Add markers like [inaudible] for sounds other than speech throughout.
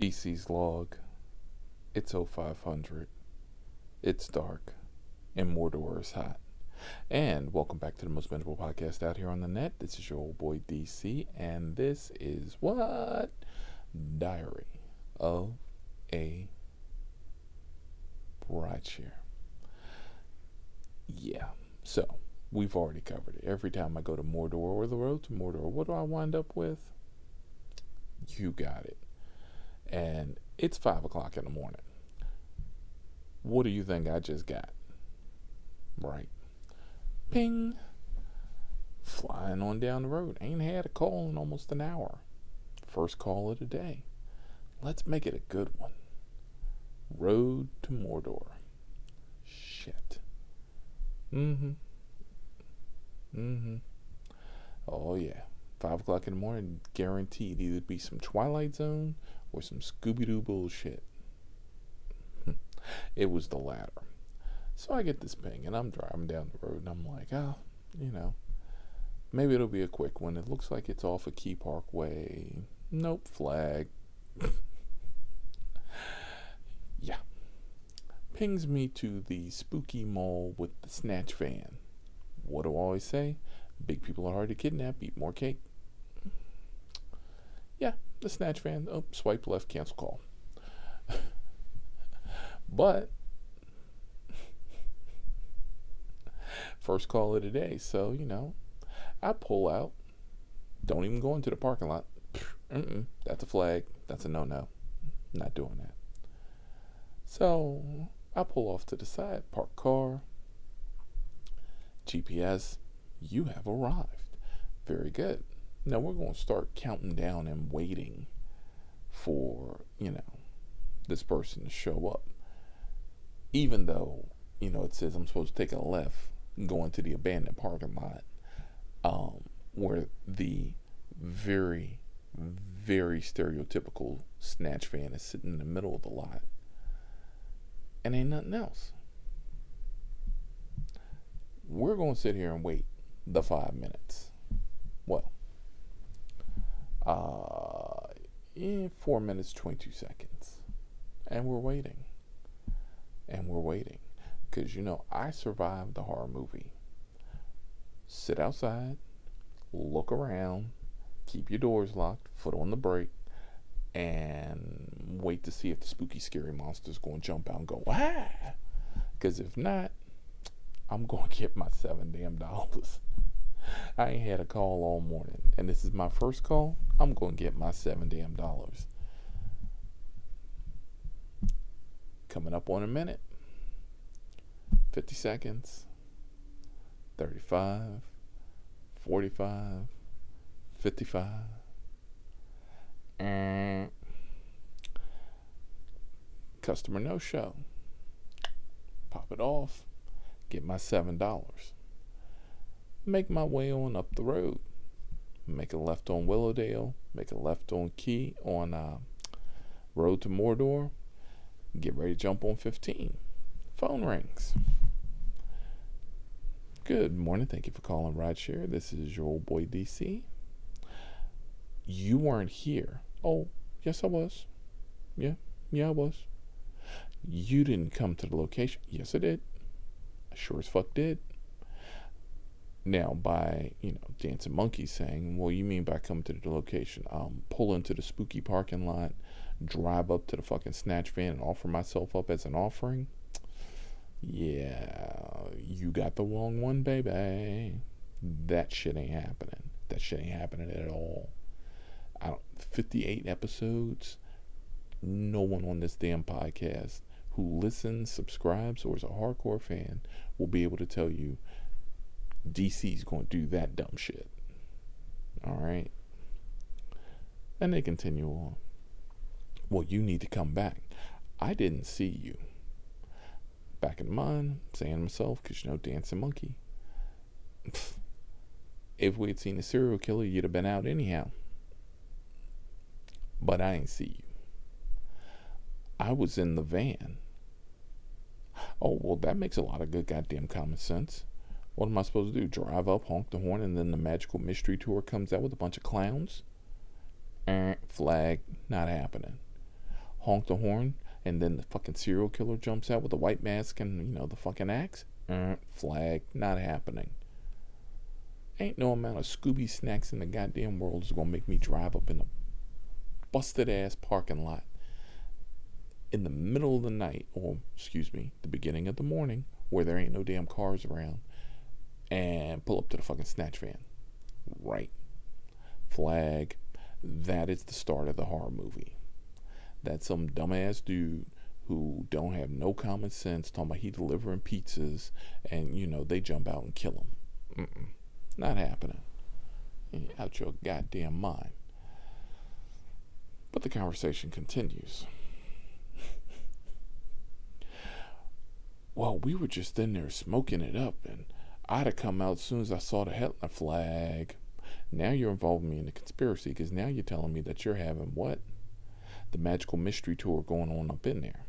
DC's log. It's 0500. It's dark. And Mordor is hot. And welcome back to the most bingeable podcast out here on the net. This is your old boy DC, and this is what? Diary of a Rideshare. Yeah, so we've already covered it. Every time I go to Mordor or the road to Mordor, what do I wind up with? You got it. And it's five o'clock in the morning. What do you think I just got? Right. Ping. Flying on down the road. Ain't had a call in almost an hour. First call of the day. Let's make it a good one. Road to Mordor. Shit. Mm hmm. Mm hmm. Oh, yeah. Five o'clock in the morning, guaranteed either be some Twilight Zone or some Scooby Doo bullshit. [laughs] it was the latter. So I get this ping and I'm driving down the road and I'm like, oh, you know, maybe it'll be a quick one. It looks like it's off of Key Parkway. Nope, flag. [laughs] yeah. Pings me to the spooky mall with the snatch van. What do I always say? Big people are hard to kidnap, eat more cake. The snatch fan, Oh, swipe left, cancel call. [laughs] but [laughs] first call of the day, so you know, I pull out. Don't even go into the parking lot. [laughs] Mm-mm, that's a flag. That's a no-no. Not doing that. So I pull off to the side, park car. GPS, you have arrived. Very good. Now we're going to start counting down and waiting for, you know, this person to show up. Even though, you know, it says I'm supposed to take a left going to the abandoned parking lot um, where the very, very stereotypical snatch van is sitting in the middle of the lot and ain't nothing else. We're going to sit here and wait the five minutes. Well, uh, four minutes, 22 seconds. And we're waiting. And we're waiting. Because, you know, I survived the horror movie. Sit outside, look around, keep your doors locked, foot on the brake, and wait to see if the spooky, scary monster's going to jump out and go, ah! Because if not, I'm going [laughs] to get my seven damn dollars. I ain't had a call all morning, and this is my first call. I'm to get my seven damn dollars. Coming up on a minute. 50 seconds. 35. 45. 55. And customer no show. Pop it off. Get my $7 make my way on up the road. Make a left on Willowdale, make a left on Key on uh, Road to Mordor. Get ready to jump on 15. Phone rings. Good morning. Thank you for calling Rideshare. This is your old boy DC. You weren't here. Oh, yes, I was. Yeah, yeah, I was. You didn't come to the location. Yes, I did. I sure as fuck did. Now, by you know, dancing monkeys saying, "Well, you mean by coming to the location? Um, pull into the spooky parking lot, drive up to the fucking snatch van, and offer myself up as an offering." Yeah, you got the wrong one, baby. That shit ain't happening. That shit ain't happening at all. I don't, 58 episodes. No one on this damn podcast who listens, subscribes, or is a hardcore fan will be able to tell you DC's going to do that dumb shit. All right. And they continue on. Well, you need to come back. I didn't see you. Back in mind, saying to myself, because you know, dancing monkey. if we had seen a serial killer, you'd have been out anyhow. But I ain't see you. I was in the van. Oh, well, that makes a lot of good goddamn common sense. What am I supposed to do? Drive up, honk the horn, and then the magical mystery tour comes out with a bunch of clowns? Eh, flag, not happening. honk the horn, and then the fucking serial killer jumps out with a white mask and, you know, the fucking axe. Uh, flag, not happening. Ain't no amount of Scooby snacks in the goddamn world is gonna make me drive up in a busted ass parking lot in the middle of the night, or excuse me, the beginning of the morning, where there ain't no damn cars around, and pull up to the fucking snatch van. Right. Flag. That is the start of the horror movie. That's some dumbass dude who don't have no common sense talking about he delivering pizzas and you know they jump out and kill him. Mm-mm. Not happening. Out your goddamn mind. But the conversation continues. [laughs] well, we were just in there smoking it up, and I'd have come out as soon as I saw the Hitler flag. Now you're involving me in the conspiracy because now you're telling me that you're having what? The magical mystery tour going on up in there.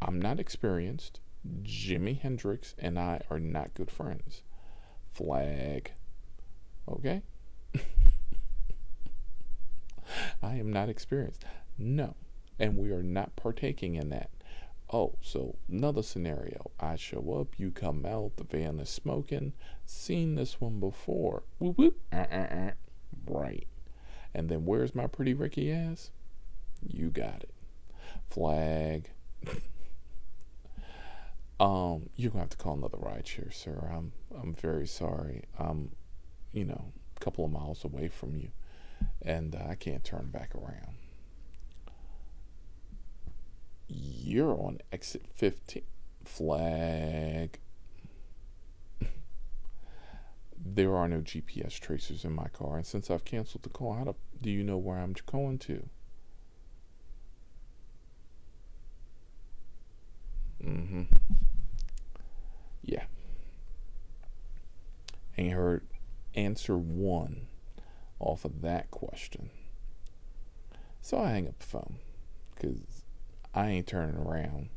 I'm not experienced. Jimi Hendrix and I are not good friends. Flag. Okay? [laughs] I am not experienced. No. And we are not partaking in that. Oh, so another scenario. I show up, you come out, the van is smoking. Seen this one before. Whoop whoop. Uh-uh-uh. Right. And then where's my pretty Ricky ass? You got it. Flag. [laughs] um, you're gonna have to call another ride share, sir. I'm I'm very sorry. I'm, you know, a couple of miles away from you, and uh, I can't turn back around you're on exit 15 flag. [laughs] There are no gps tracers in my car and since i've canceled the call how do, do you know where i'm going to? Mm-hmm. Yeah. Ain't heard answer one off of that question. So i hang up the phone because I ain't turning around.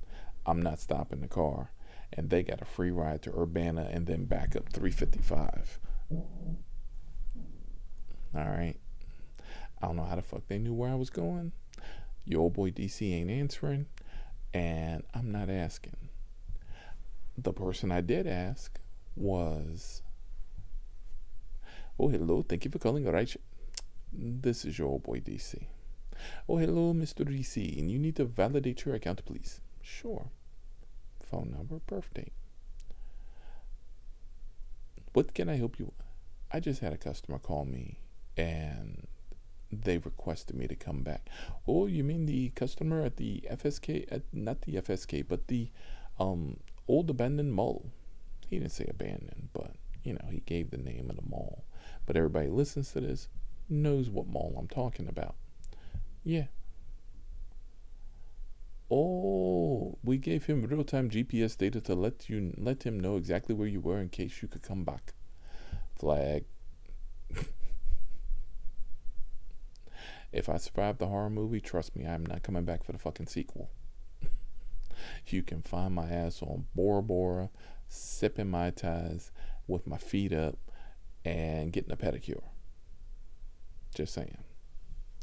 I'm not stopping the car. And they got a free ride to Urbana and then back up 355. All right. I don't know how the fuck they knew where I was going. Your old boy DC ain't answering. And I'm not asking. The person I did ask was, Oh, hello. Thank you for calling. All right. This is your old boy DC. Oh, hello, Mr. And you need to validate your account, please. Sure. Phone number, birthday. What can I help you? I just had a customer call me and they requested me to come back. Oh, you mean the customer at the FSK, at, not the FSK, but the um, old abandoned mall? He didn't say abandoned, but you know, he gave the name of the mall. But everybody listens to this knows what mall I'm talking about. Yeah. Oh, we gave him real-time GPS data to let you let him know exactly where you were in case you could come back. Flag. [laughs] if I survive the horror movie, trust me, I'm not coming back for the fucking sequel. [laughs] you can find my ass on Bora Bora, sipping mai tais with my feet up and getting a pedicure. Just saying.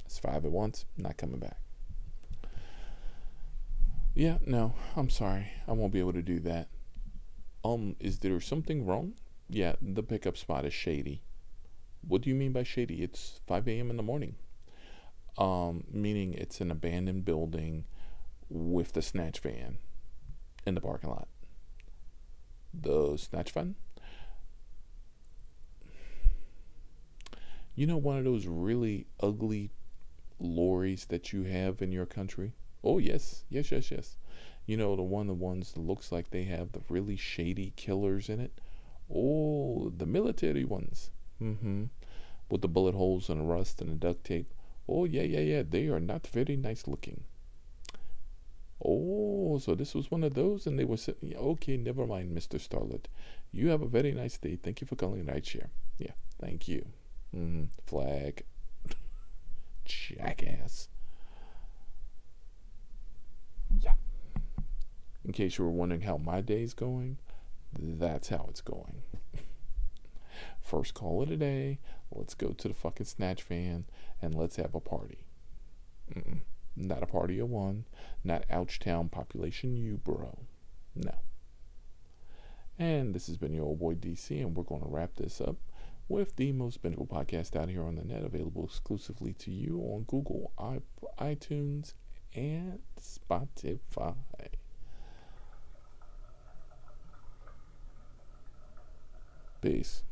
It's five at once, not coming back. Yeah, no, I'm sorry. I won't be able to do that. Um, is there something wrong? Yeah, the pickup spot is shady. What do you mean by shady? It's 5 a.m. in the morning. Um, meaning it's an abandoned building with the snatch van in the parking lot. The snatch van? You know, one of those really ugly lorries that you have in your country? Oh yes, yes, yes, yes. You know the one the ones that looks like they have the really shady killers in it. Oh, the military ones. Mm-hmm. With the bullet holes and the rust and the duct tape. Oh yeah, yeah, yeah. They are not very nice looking. Oh, so this was one of those, and they were sitting. Okay, never mind, Mister Starlet. You have a very nice day. Thank you for calling Rideshare. Yeah, thank you. Mm-hmm. Flag jackass. Yeah. In case you were wondering how my day's going, that's how it's going. [laughs] First call of the day. Let's go to the fucking snatch van and let's have a party. Mm-mm. Not a party of one. Not Ouchtown population you, bro. No. And this has been your old boy DC, and we're going to wrap this up with the most bingeable podcast out here on the net, available exclusively to you on Google, iTunes, and Spotify. Peace.